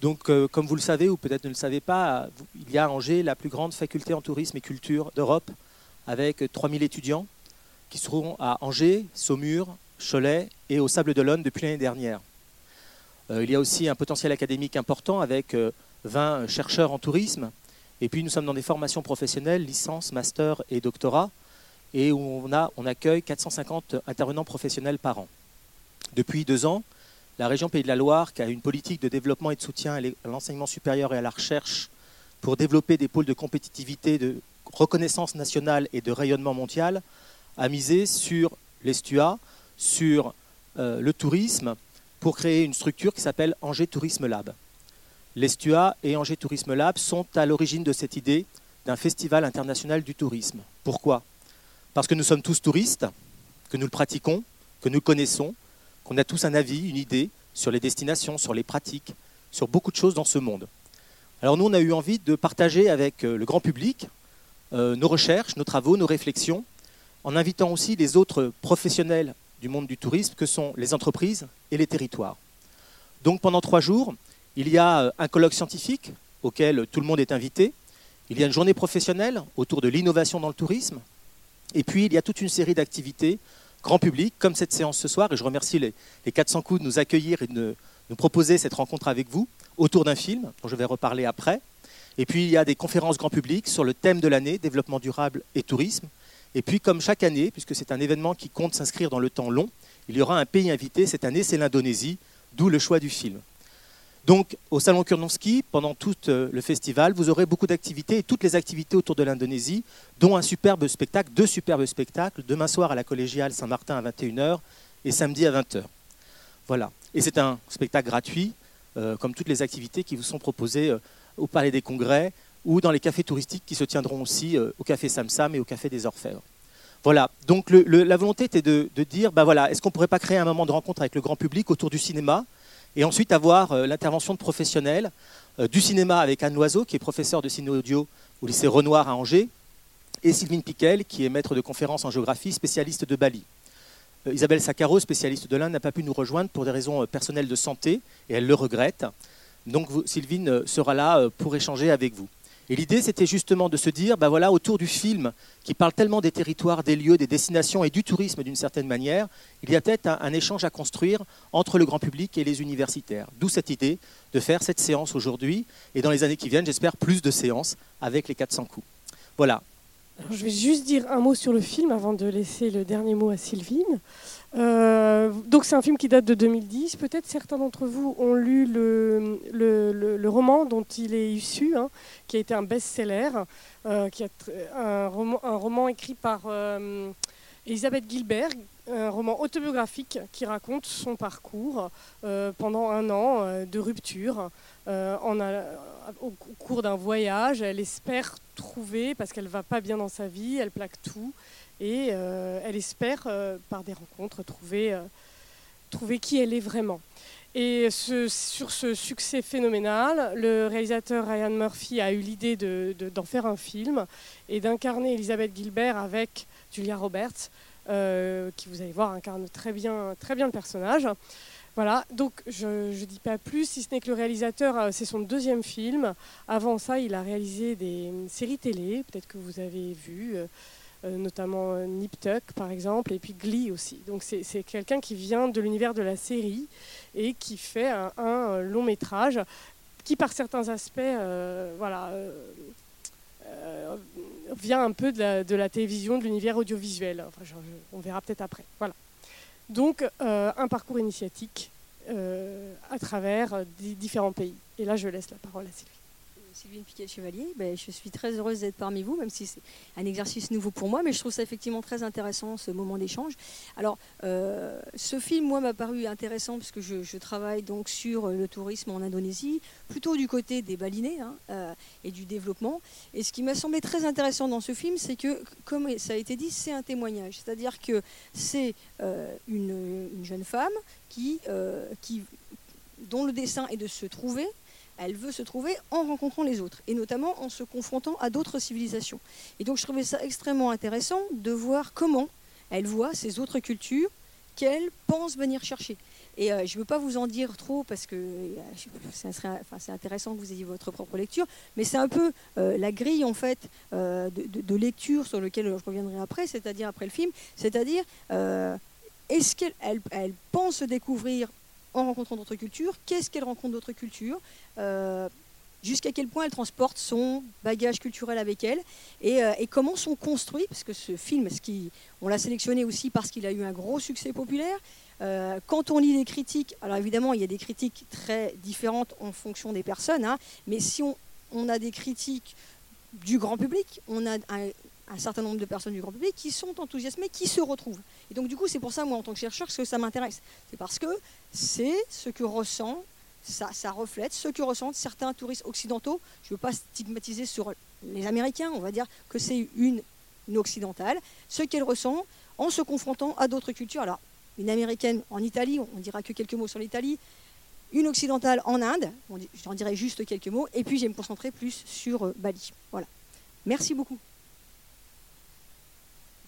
Donc, euh, comme vous le savez ou peut-être ne le savez pas, il y a à Angers la plus grande faculté en tourisme et culture d'Europe, avec 3000 étudiants qui seront à Angers, Saumur, Cholet et au Sable d'Olonne depuis l'année dernière. Euh, il y a aussi un potentiel académique important avec 20 chercheurs en tourisme. Et puis nous sommes dans des formations professionnelles, licence, master et doctorat, et où on accueille 450 intervenants professionnels par an. Depuis deux ans, la région Pays de la Loire, qui a une politique de développement et de soutien à l'enseignement supérieur et à la recherche pour développer des pôles de compétitivité, de reconnaissance nationale et de rayonnement mondial, a misé sur l'ESTUA, sur euh, le tourisme, pour créer une structure qui s'appelle Angers Tourisme Lab. L'ESTUA et Angers Tourisme Lab sont à l'origine de cette idée d'un festival international du tourisme. Pourquoi? Parce que nous sommes tous touristes, que nous le pratiquons, que nous connaissons, qu'on a tous un avis, une idée sur les destinations, sur les pratiques, sur beaucoup de choses dans ce monde. Alors nous, on a eu envie de partager avec euh, le grand public euh, nos recherches, nos travaux, nos réflexions, en invitant aussi les autres professionnels du monde du tourisme, que sont les entreprises et les territoires. Donc pendant trois jours, il y a euh, un colloque scientifique auquel tout le monde est invité. Il y a une journée professionnelle autour de l'innovation dans le tourisme. Et puis, il y a toute une série d'activités grand public, comme cette séance ce soir. Et je remercie les, 400 coups de nous accueillir et de nous proposer cette rencontre avec vous autour d'un film dont je vais reparler après. Et puis, il y a des conférences grand public sur le thème de l'année, développement durable et tourisme. Et puis, comme chaque année, puisque c'est un événement qui compte s'inscrire dans le temps long, il y aura un pays invité. Cette année, c'est l'Indonésie, d'où le choix du film. Donc, au Salon Kurnonski, pendant tout euh, le festival, vous aurez beaucoup d'activités et toutes les activités autour de l'Indonésie, dont un superbe spectacle, deux superbes spectacles, demain soir à la collégiale Saint-Martin à 21h et samedi à 20h. Voilà. Et c'est un spectacle gratuit, euh, comme toutes les activités qui vous sont proposées euh, au Palais des Congrès ou dans les cafés touristiques qui se tiendront aussi au Café Samsam et au Café des Orfèvres. Voilà, donc la volonté était de, dire, ben voilà, est-ce qu'on ne pourrait pas créer un moment de rencontre avec le grand public autour du cinéma et ensuite avoir euh, l'intervention de professionnels euh, du cinéma avec Anne Loiseau, qui est professeur de cinéma audio au lycée Renoir à Angers, et Sylvine Piquel, qui est maître de conférences en géographie, spécialiste de Bali. Euh, Isabelle Saccaro, spécialiste de l'Inde, n'a pas pu nous rejoindre pour des raisons personnelles de santé, et elle le regrette. Donc Sylvine sera là pour échanger avec vous. Et l'idée, c'était justement de se dire, ben voilà, autour du film qui parle tellement des territoires, des lieux, des destinations et du tourisme d'une certaine manière, il y a peut-être un, échange à construire entre le grand public et les universitaires. D'où cette idée de faire cette séance aujourd'hui et dans les années qui viennent, j'espère, plus de séances avec les 400 coups. Voilà. Je vais juste dire un mot sur le film avant de laisser le dernier mot à Sylvine. Euh, donc c'est un film qui date de 2010. Peut-être certains d'entre vous ont lu le, roman dont il est issu, hein, qui a été un best-seller, euh, qui un, roman, un roman écrit par euh, Elisabeth Gilbert, un roman autobiographique qui raconte son parcours pendant un an de rupture. Au cours d'un voyage, elle espère trouver, parce qu'elle va pas bien dans sa vie, elle plaque tout, et euh, elle espère, euh, par des rencontres, trouver, euh, trouver qui elle est vraiment. Et sur ce succès phénoménal, le réalisateur Ryan Murphy a eu l'idée d'en faire un film et d'incarner Elisabeth Gilbert avec Julia Roberts, qui vous allez voir incarne très bien, très bien le personnage. Voilà, donc je ne dis pas plus, si ce n'est que le réalisateur, c'est son deuxième film. Avant ça, il a réalisé des séries télé, peut-être que vous avez vu. Euh, notamment euh, Nip Tuck par exemple, et puis Glee aussi. Donc c'est quelqu'un qui vient de l'univers de la série et qui fait un, long métrage qui par certains aspects euh, voilà, vient un peu de la, télévision, de l'univers audiovisuel. On verra peut-être après. Voilà. Donc un parcours initiatique à travers différents pays. Et là, je laisse la parole à Sylvie. Sylvine Piquet-Chevalier. Ben, je suis très heureuse d'être parmi vous, même si c'est un exercice nouveau pour moi, mais je trouve ça effectivement très intéressant, ce moment d'échange. Alors, euh, ce film, moi, m'a paru intéressant parce que je, travaille donc sur le tourisme en Indonésie, plutôt du côté des balinés hein, euh, et du développement. Et ce qui m'a semblé très intéressant dans ce film, c'est que, comme ça a été dit, c'est un témoignage. C'est-à-dire que c'est euh, une, une, jeune femme qui, dont le dessin est de se trouver elle veut se trouver en rencontrant les autres, et notamment en se confrontant à d'autres civilisations. Et donc je trouvais ça extrêmement intéressant de voir comment elle voit ces autres cultures qu'elle pense venir chercher. Et euh, je ne veux pas vous en dire trop parce que c'est intéressant que vous ayez votre propre lecture, mais c'est un peu la grille en fait de, lecture sur lequel je reviendrai après, c'est-à-dire après le film, c'est-à-dire est-ce qu'elle elle, pense découvrir en rencontrant d'autres cultures Qu'est-ce qu'elle rencontre d'autres cultures jusqu'à quel point elle transporte son bagage culturel avec elle et, euh, comment sont construits, parce que ce film, ce qui, on l'a sélectionné aussi parce qu'il a eu un gros succès populaire. Euh, quand on lit les critiques, alors évidemment il y a des critiques très différentes en fonction des personnes, hein, mais si on, a des critiques du grand public, on a un, un, certain nombre de personnes du grand public qui sont enthousiasmées, qui se retrouvent. Et donc du coup c'est pour ça moi en tant que chercheur que ça m'intéresse. C'est parce que c'est ce que ressent ça, reflète ce que ressentent certains touristes occidentaux. Je ne veux pas stigmatiser sur les Américains, on va dire que c'est une, occidentale, ce qu'elle ressent en se confrontant à d'autres cultures. Alors, une américaine en Italie, on dira que quelques mots sur l'Italie, une occidentale en Inde, j'en dirai juste quelques mots, et puis je vais me concentrer plus sur euh, Bali. Voilà. Merci beaucoup.